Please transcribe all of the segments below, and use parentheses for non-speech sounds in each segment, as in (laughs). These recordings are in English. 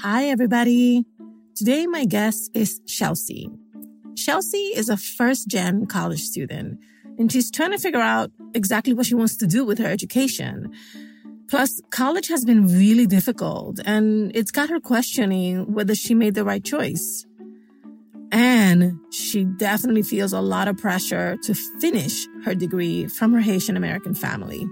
Hi, everybody. Today, my guest is Chelsea. Chelsea is a first gen college student, and she's trying to figure out exactly what she wants to do with her education. Plus, college has been really difficult, and it's got her questioning whether she made the right choice. And she definitely feels a lot of pressure to finish her degree from her Haitian American family,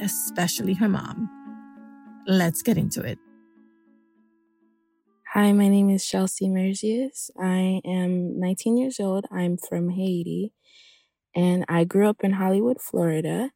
especially her mom. Let's get into it. Hi, my name is Chelsea Merzius. I am 19 years old. I'm from Haiti and I grew up in Hollywood, Florida.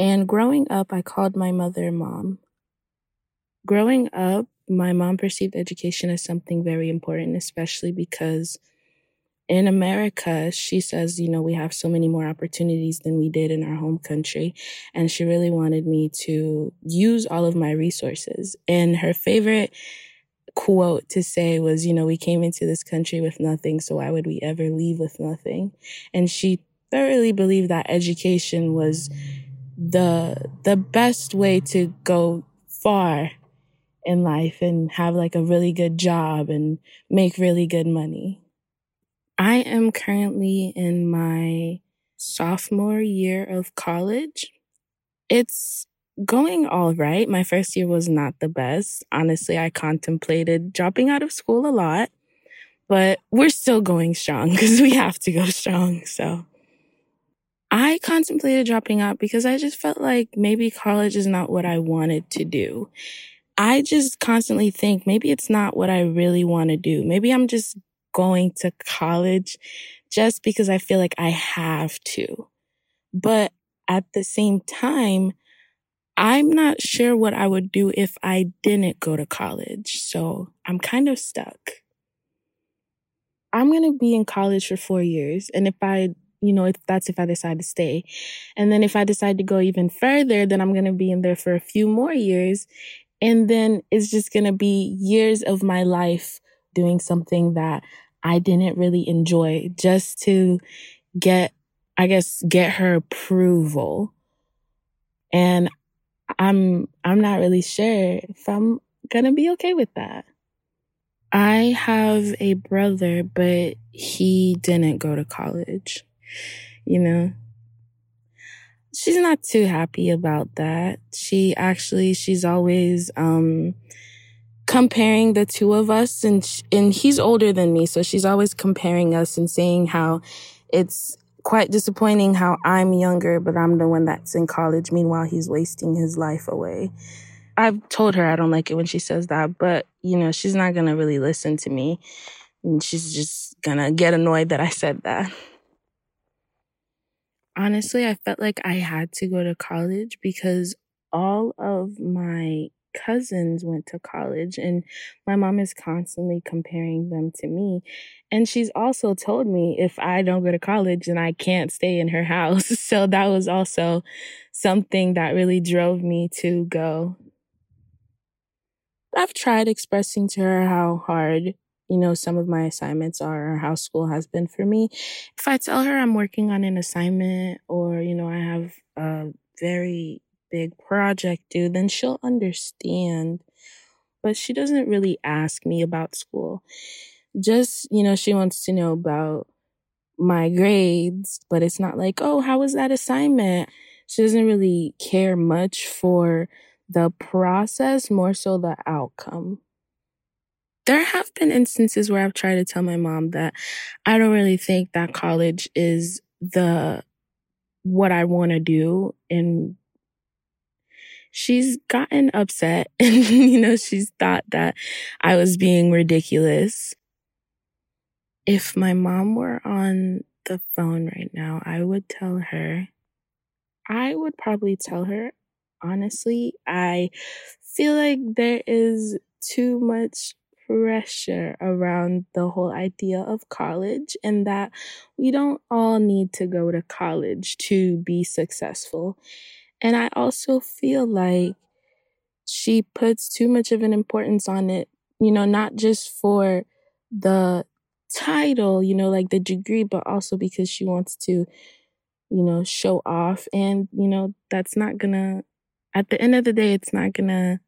And growing up, I called my mother mom. Growing up, my mom perceived education as something very important, especially because in America, she says, you know, we have so many more opportunities than we did in our home country. And she really wanted me to use all of my resources. And her favorite quote to say was, you know, we came into this country with nothing, so why would we ever leave with nothing? And she thoroughly believed that education was the the best way to go far in life and have like a really good job and make really good money. I am currently in my sophomore year of college. It's going all right. My first year was not the best. Honestly, I contemplated dropping out of school a lot, but we're still going strong (laughs) because we have to go strong. So I contemplated dropping out because I just felt like maybe college is not what I wanted to do. I just constantly think maybe it's not what I really want to do. Maybe I'm just going to college just because I feel like I have to. But at the same time, I'm not sure what I would do if I didn't go to college. So I'm kind of stuck. I'm going to be in college for four years. And if I, you know, if that's if I decide to stay. And then if I decide to go even further, then I'm going to be in there for a few more years. And then it's just going to be years of my life doing something that I didn't really enjoy just to get, I guess, get her approval. And I'm I'm not really sure if I'm gonna be okay with that. I have a brother, but he didn't go to college. You know, she's not too happy about that. She actually, she's always, um, comparing the two of us and, and he's older than me. So she's always comparing us and saying how it's quite disappointing how I'm younger, but I'm the one that's in college. Meanwhile, he's wasting his life away. I've told her I don't like it when she says that, but you know, she's not going to really listen to me. And she's just going to get annoyed that I said that. Honestly, I felt like I had to go to college because all of my cousins went to college and my mom is constantly comparing them to me. And she's also told me if I don't go to college then I can't stay in her (laughs) house. So that was also something that really drove me to go. I've tried expressing to her how hard, you know, some of my assignments are or how school has been for me. If I tell her I'm working on an assignment or, you know, I have a very big project due, then she'll understand. But she doesn't really ask me about school. Just, you know, she wants to know about my grades, but it's not like, oh, how was that assignment? She doesn't really care much for the process, more so the outcome. There have been instances where I've tried to tell my mom that I don't really think that college is the what I want to do and she's gotten upset and, (laughs) you know, she's thought that I was being ridiculous. If my mom were on the phone right now, I would tell her, I would probably tell her, honestly, I feel like there is too much pressure around the whole idea of college and that we don't all need to go to college to be successful. And I also feel like she puts too much of an importance on it, you know, not just for the title, you know, like the degree, but also because she wants to you know, show off. And, you know, that's not gonna, at the end of the day, it's not gonna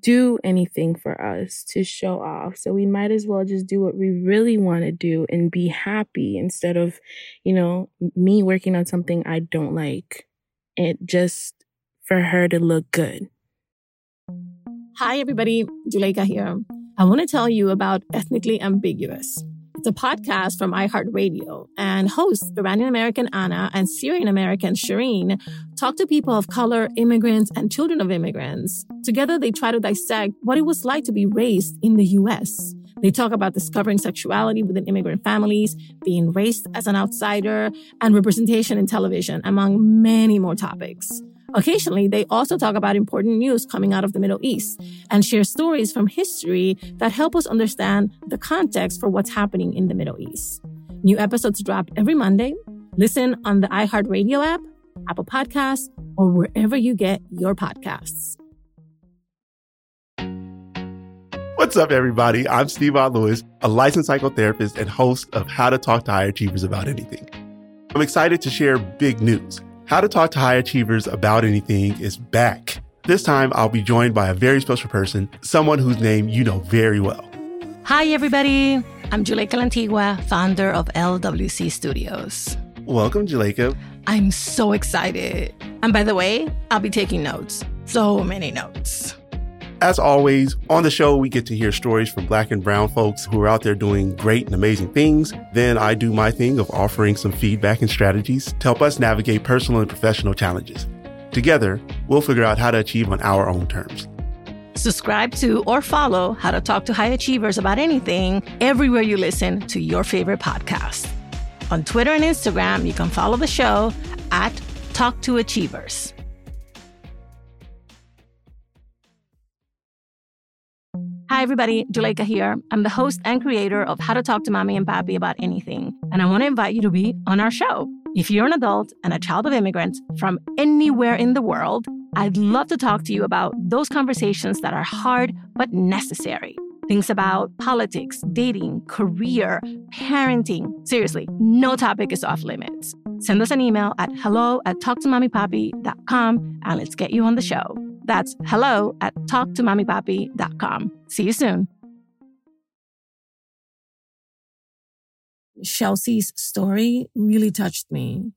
do anything for us to show off. So we might as well just do what we really want to do and be happy instead of, you know, me working on something I don't like. It just for her to look good. Hi, everybody. Juleyka here. I want to tell you about Ethnically Ambiguous. It's a podcast from iHeartRadio, and hosts Iranian American Anna and Syrian American Shireen talk to people of color, immigrants, and children of immigrants. Together, they try to dissect what it was like to be raised in the U.S. They talk about discovering sexuality within immigrant families, being raised as an outsider, and representation in television, among many more topics. Occasionally, they also talk about important news coming out of the Middle East and share stories from history that help us understand the context for what's happening in the Middle East. New episodes drop every Monday. Listen on the iHeartRadio app, Apple Podcasts, or wherever you get your podcasts. What's up, everybody? I'm Steve Lewis, a licensed psychotherapist and host of How to Talk to High Achievers About Anything. I'm excited to share big news. How to Talk to High Achievers About Anything is back. This time, I'll be joined by a very special person, someone whose name you know very well. Hi, everybody. I'm Juleyka Lantigua, founder of LWC Studios. Welcome, Juleyka. I'm so excited. And by the way, I'll be taking notes. So many notes. As always, on the show, we get to hear stories from Black and Brown folks who are out there doing great and amazing things. Then I do my thing of offering some feedback and strategies to help us navigate personal and professional challenges. Together, we'll figure out how to achieve on our own terms. Subscribe to or follow How to Talk to High Achievers about anything everywhere you listen to your favorite podcast. On Twitter and Instagram, you can follow the show at Talk to Achievers. Hi, everybody. Juleyka here. I'm the host and creator of How to Talk to Mommy and Papi About Anything. And I want to invite you to be on our show. If you're an adult and a child of immigrants from anywhere in the world, I'd love to talk to you about those conversations that are hard but necessary. Things about politics, dating, career, parenting. Seriously, no topic is off limits. Send us an email at hello at talktomommypapi.com and let's get you on the show. That's hello at talktomommypapi.com. See you soon. Chelsea's story really touched me.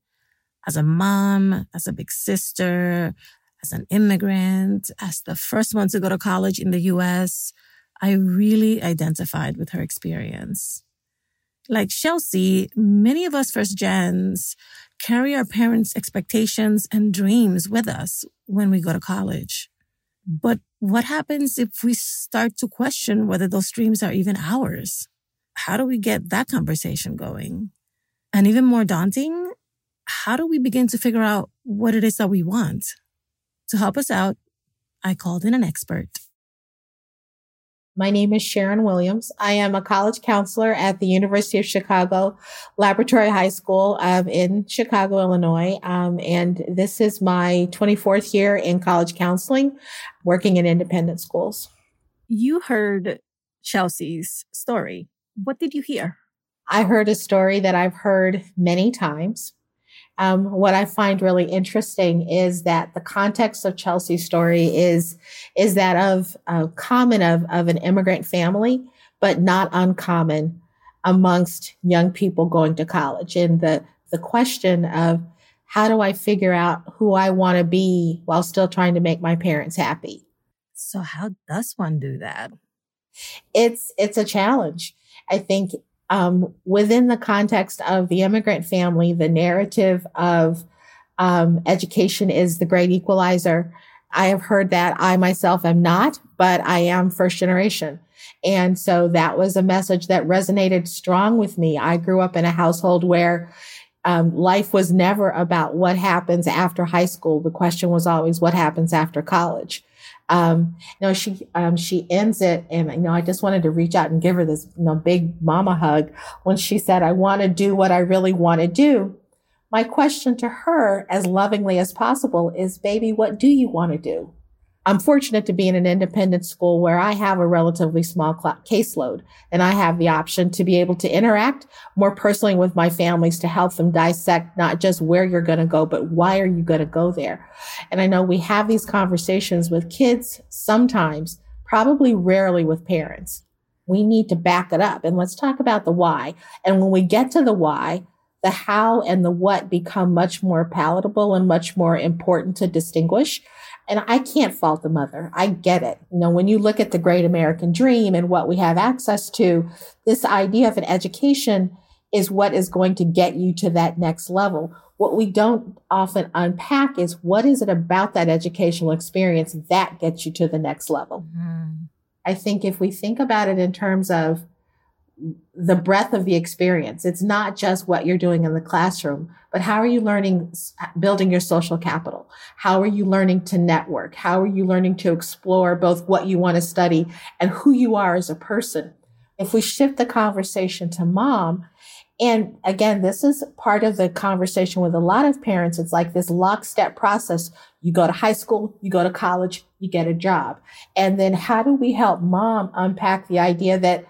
As a mom, as a big sister, as an immigrant, as the first one to go to college in the US, I really identified with her experience. Like Chelsea, many of us first gens carry our parents' expectations and dreams with us when we go to college. But what happens if we start to question whether those dreams are even ours? How do we get that conversation going? And even more daunting, how do we begin to figure out what it is that we want? To help us out, I called in an expert. My name is Sharon Williams. I am a college counselor at the University of Chicago Laboratory High School um, in Chicago, Illinois. Um, and this is my 24th year in college counseling, working in independent schools. You heard Chelsea's story. What did you hear? I heard a story that I've heard many times. Um, what I find really interesting is that the context of Chelsea's story is is that of uh, common of of an immigrant family, but not uncommon amongst young people going to college. And the the question of how do I figure out who I want to be while still trying to make my parents happy? So how does one do that? It's it's a challenge. I think um, within the context of the immigrant family, the narrative of um, education is the great equalizer. I have heard that I myself am not, but I am first generation. And so that was a message that resonated strong with me. I grew up in a household where um, life was never about what happens after high school. The question was always what happens after college. Um, you know, she, um, she ends it and, you know, I just wanted to reach out and give her this, you know, big mama hug when she said, I want to do what I really want to do. My question to her, as lovingly as possible, is, baby, what do you want to do? I'm fortunate to be in an independent school where I have a relatively small caseload and I have the option to be able to interact more personally with my families to help them dissect not just where you're going to go, but why are you going to go there? And I know we have these conversations with kids sometimes, probably rarely with parents. We need to back it up and let's talk about the why. And when we get to the why, the how and the what become much more palatable and much more important to distinguish and I can't fault the mother. I get it. You know, when you look at the great American dream and what we have access to, this idea of an education is what is going to get you to that next level. What we don't often unpack is what is it about that educational experience that gets you to the next level. Mm-hmm. I think if we think about it in terms of the breadth of the experience. It's not just what you're doing in the classroom, but how are you learning, building your social capital? How are you learning to network? How are you learning to explore both what you want to study and who you are as a person? If we shift the conversation to mom, and again, this is part of the conversation with a lot of parents. It's like this lockstep process. You go to high school, you go to college, you get a job. And then how do we help mom unpack the idea that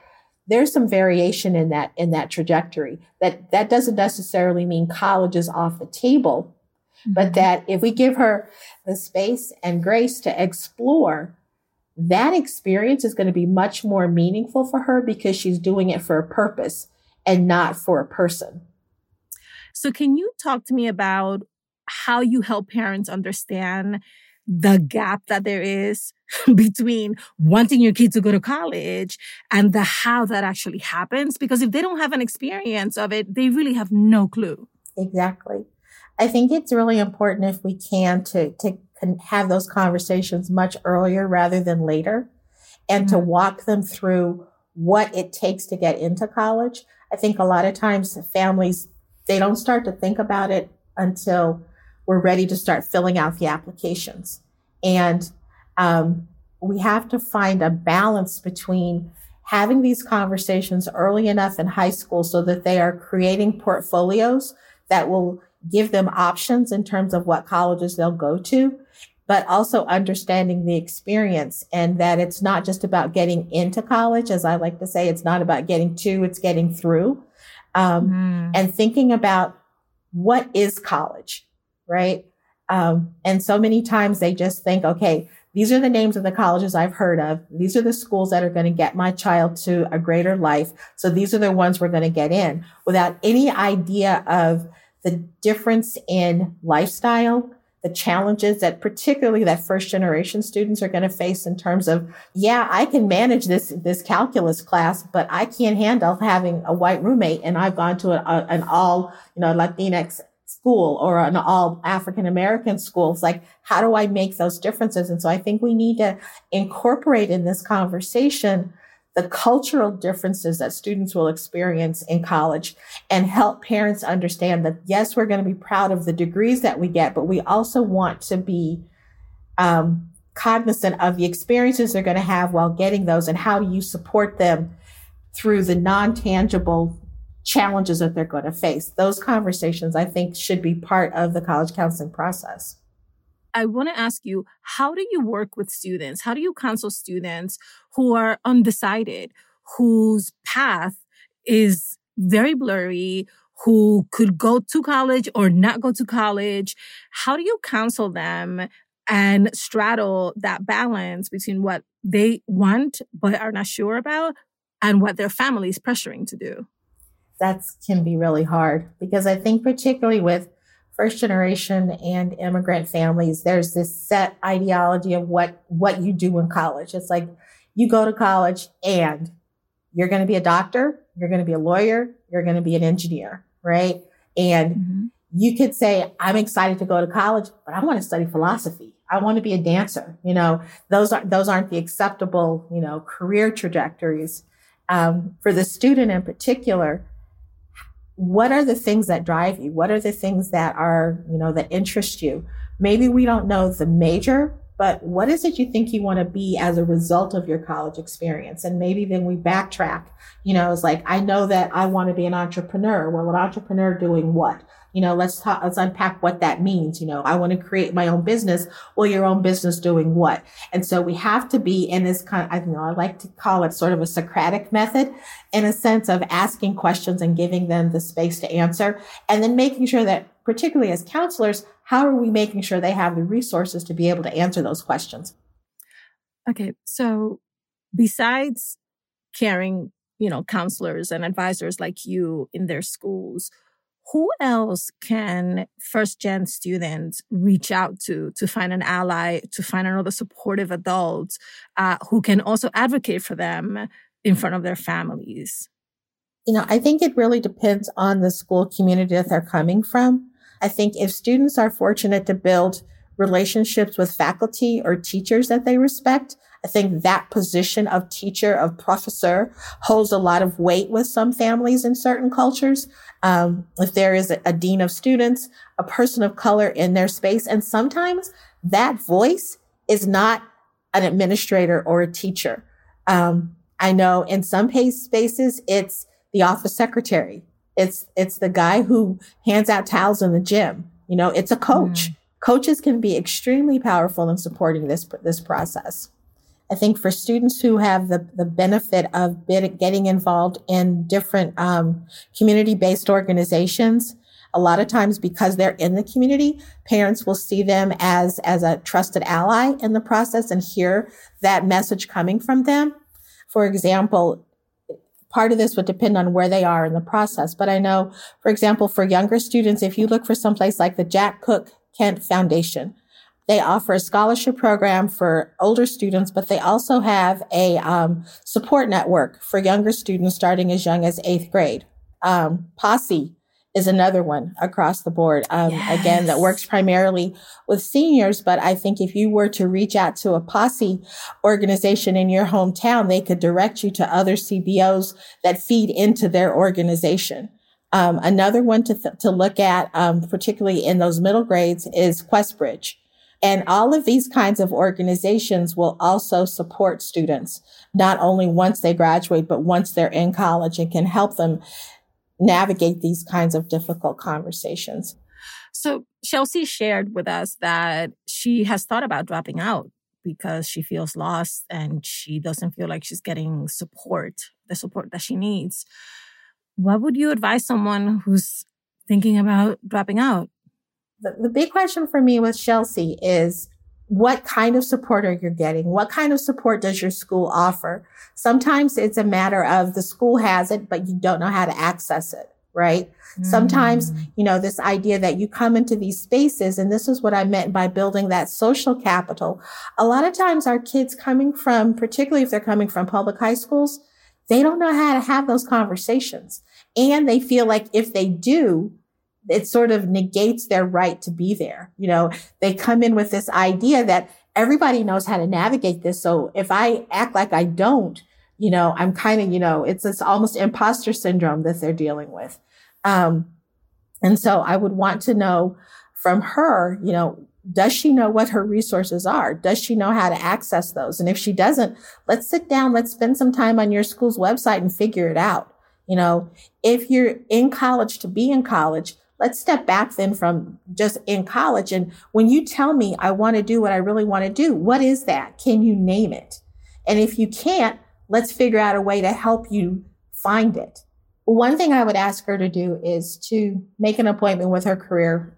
there's some variation in that in that trajectory that that doesn't necessarily mean college is off the table mm-hmm. but that if we give her the space and grace to explore that experience is going to be much more meaningful for her because she's doing it for a purpose and not for a person so can you talk to me about how you help parents understand the gap that there is (laughs) between wanting your kid to go to college and the how that actually happens. Because if they don't have an experience of it, they really have no clue. Exactly. I think it's really important if we can to, to have those conversations much earlier rather than later and mm-hmm. to walk them through what it takes to get into college. I think a lot of times families, they don't start to think about it until we're ready to start filling out the applications. And um, we have to find a balance between having these conversations early enough in high school so that they are creating portfolios that will give them options in terms of what colleges they'll go to, but also understanding the experience and that it's not just about getting into college. As I like to say, it's not about getting to, it's getting through. Um, mm. And thinking about what is college? Right? Um, and so many times they just think, okay, these are the names of the colleges I've heard of. These are the schools that are going to get my child to a greater life. So these are the ones we're going to get in without any idea of the difference in lifestyle, the challenges that particularly that first generation students are going to face in terms of, yeah, I can manage this, this calculus class, but I can't handle having a white roommate. And I've gone to a, a, an all, you know, Latinx school or an all African American school. It's like, how do I make those differences? And so I think we need to incorporate in this conversation the cultural differences that students will experience in college and help parents understand that yes, we're going to be proud of the degrees that we get, but we also want to be um, cognizant of the experiences they're going to have while getting those and how do you support them through the non-tangible challenges that they're going to face. Those conversations, I think, should be part of the college counseling process. I want to ask you, how do you work with students? How do you counsel students who are undecided, whose path is very blurry, who could go to college or not go to college? How do you counsel them and straddle that balance between what they want but are not sure about and what their family is pressuring to do? That can be really hard because I think particularly with first generation and immigrant families, there's this set ideology of what, what you do in college. It's like you go to college and you're going to be a doctor, you're going to be a lawyer, you're going to be an engineer, right? And mm-hmm. you could say, I'm excited to go to college, but I want to study philosophy. I want to be a dancer. You know, those are, those aren't the acceptable, you know, career trajectories. Um, for the student in particular, what are the things that drive you? What are the things that are, you know, that interest you? Maybe we don't know the major, but what is it you think you want to be as a result of your college experience? And maybe then we backtrack. You know, it's like, I know that I want to be an entrepreneur. Well, an entrepreneur doing what? You know, let's talk, let's unpack what that means. You know, I want to create my own business. Well, your own business doing what? And so we have to be in this kind of, I know I like to call it sort of a Socratic method in a sense of asking questions and giving them the space to answer and then making sure that particularly as counselors, how are we making sure they have the resources to be able to answer those questions? Okay. So besides caring, you know, counselors and advisors like you in their schools, who else can first gen students reach out to to find an ally to find another supportive adult uh, who can also advocate for them in front of their families? You know i think it really depends on the school community that they're coming from. I think if students are fortunate to build relationships with faculty or teachers that they respect I think that position of teacher, of professor holds a lot of weight with some families in certain cultures. Um, if there is a, a dean of students, a person of color in their space, and sometimes that voice is not an administrator or a teacher. Um, I know in some spaces it's the office secretary. It's it's the guy who hands out towels in the gym. You know, it's a coach. Mm. Coaches can be extremely powerful in supporting this this process. I think for students who have the, the benefit of getting involved in different um, community based organizations, a lot of times because they're in the community, parents will see them as, as a trusted ally in the process and hear that message coming from them. For example, part of this would depend on where they are in the process. But I know, for example, for younger students, if you look for someplace like the Jack Cook Kent Foundation, they offer a scholarship program for older students, but they also have a um, support network for younger students starting as young as eighth grade. Um, Posse is another one across the board. Um, yes. Again, that works primarily with seniors. But I think if you were to reach out to a posse organization in your hometown, they could direct you to other CBOs that feed into their organization. Um, another one to, th- to look at, um, particularly in those middle grades, is QuestBridge. And all of these kinds of organizations will also support students, not only once they graduate, but once they're in college and can help them navigate these kinds of difficult conversations. So Chelsea shared with us that she has thought about dropping out because she feels lost and she doesn't feel like she's getting support, the support that she needs. What would you advise someone who's thinking about dropping out? the, the big question for me with Chelsea is what kind of support are you getting? What kind of support does your school offer? Sometimes it's a matter of the school has it, but you don't know how to access it, right? Mm. Sometimes, you know, this idea that you come into these spaces, and this is what I meant by building that social capital. A lot of times our kids coming from, particularly if they're coming from public high schools, they don't know how to have those conversations. And they feel like if they do, it sort of negates their right to be there. You know, they come in with this idea that everybody knows how to navigate this. So if I act like I don't, you know, I'm kind of, you know, it's this almost imposter syndrome that they're dealing with. Um, and so I would want to know from her, you know, does she know what her resources are? Does she know how to access those? And if she doesn't, let's sit down, let's spend some time on your school's website and figure it out. You know, if you're in college to be in college, let's step back then from just in college. And when you tell me I want to do what I really want to do, what is that? Can you name it? And if you can't, let's figure out a way to help you find it. One thing I would ask her to do is to make an appointment with her career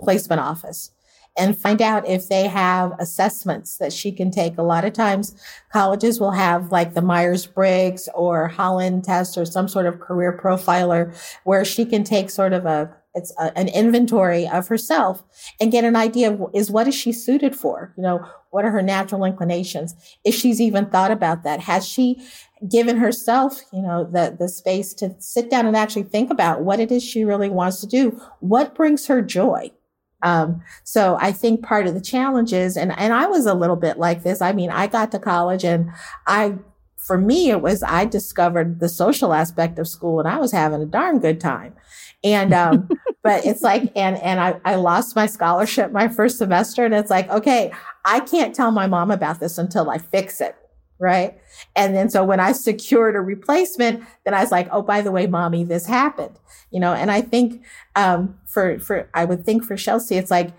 placement office and find out if they have assessments that she can take. A lot of times colleges will have like the Myers Briggs or Holland test or some sort of career profiler where she can take sort of a it's a, an inventory of herself and get an idea of is what is she suited for? You know what are her natural inclinations? If she's even thought about that has she given herself you know the the space to sit down and actually think about what it is she really wants to do? What brings her joy um, so I think part of the challenge is, and, and I was a little bit like this. I mean, I got to college and I, for me, it was, I discovered the social aspect of school and I was having a darn good time. And, um, (laughs) but it's like, and, and I, I lost my scholarship my first semester and it's like, okay, I can't tell my mom about this until I fix it. Right? And then so when I secured a replacement, then I was like, oh, by the way, mommy, this happened, you know. And I think um, for for I would think for Chelsea, it's like,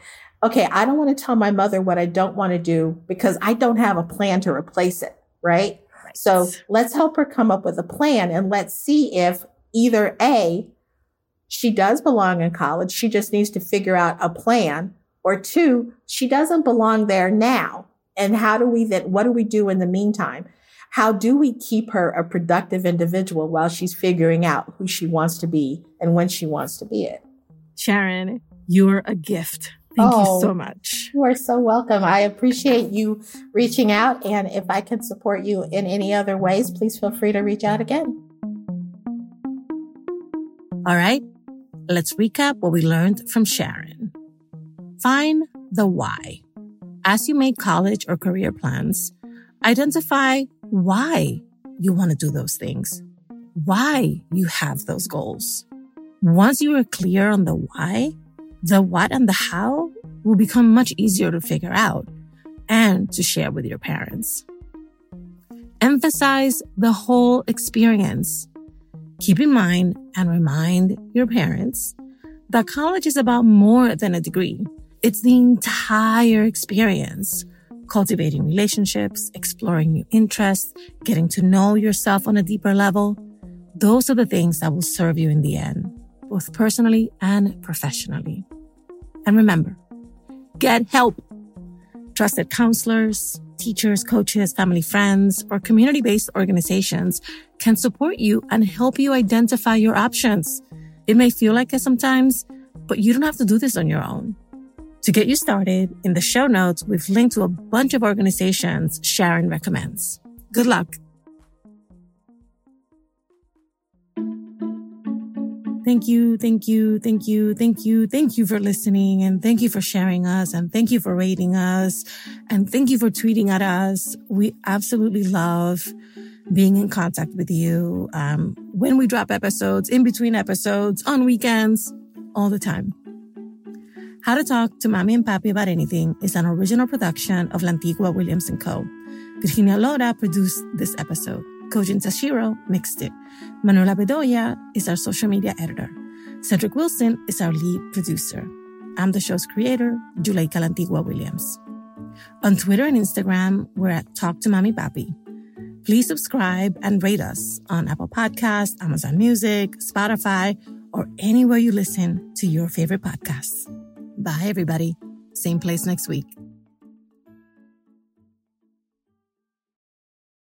okay, I don't want to tell my mother what I don't want to do because I don't have a plan to replace it, right? right? So let's help her come up with a plan and let's see if either a she does belong in college, she just needs to figure out a plan, or two, she doesn't belong there now and how do we then, what do we do in the meantime? How do we keep her a productive individual while she's figuring out who she wants to be and when she wants to be it? Sharon, you're a gift. Thank oh, you so oh, much. You are so welcome. I appreciate you reaching out. And if I can support you in any other ways, please feel free to reach out again. All right. Let's recap what we learned from Sharon. Find the why. As you make college or career plans, identify why you want to do those things, why you have those goals. Once you are clear on the why, the what and the how will become much easier to figure out and to share with your parents. Emphasize the whole experience. Keep in mind and remind your parents that college is about more than a degree. It's the entire experience. Cultivating relationships, exploring new interests, getting to know yourself on a deeper level. Those are the things that will serve you in the end, both personally and professionally. And remember, get help. Trusted counselors, teachers, coaches, family friends, or community based organizations can support you and help you identify your options. It may feel like it sometimes, but you don't have to do this on your own. To get you started, in the show notes, we've linked to a bunch of organizations Sharon recommends. Good luck. Thank you, thank you, thank you, thank you, thank you for listening and thank you for sharing us and thank you for rating us and thank you for tweeting at us. We absolutely love being in contact with you um, when we drop episodes, in between episodes, on weekends, all the time. How to Talk to Mommy and Papi About Anything is an original production of Lantigua Williams & Co. Virginia Lora produced this episode. Kojin Tashiro mixed it. Manuela Bedoya is our social media editor. Cedric Wilson is our lead producer. I'm the show's creator, Juleyka Lantigua Williams. On Twitter and Instagram, we're at Talk to Mommy Papi. Please subscribe and rate us on Apple Podcasts, Amazon Music, Spotify, or anywhere you listen to your favorite podcasts. Bye, everybody. Same place next week.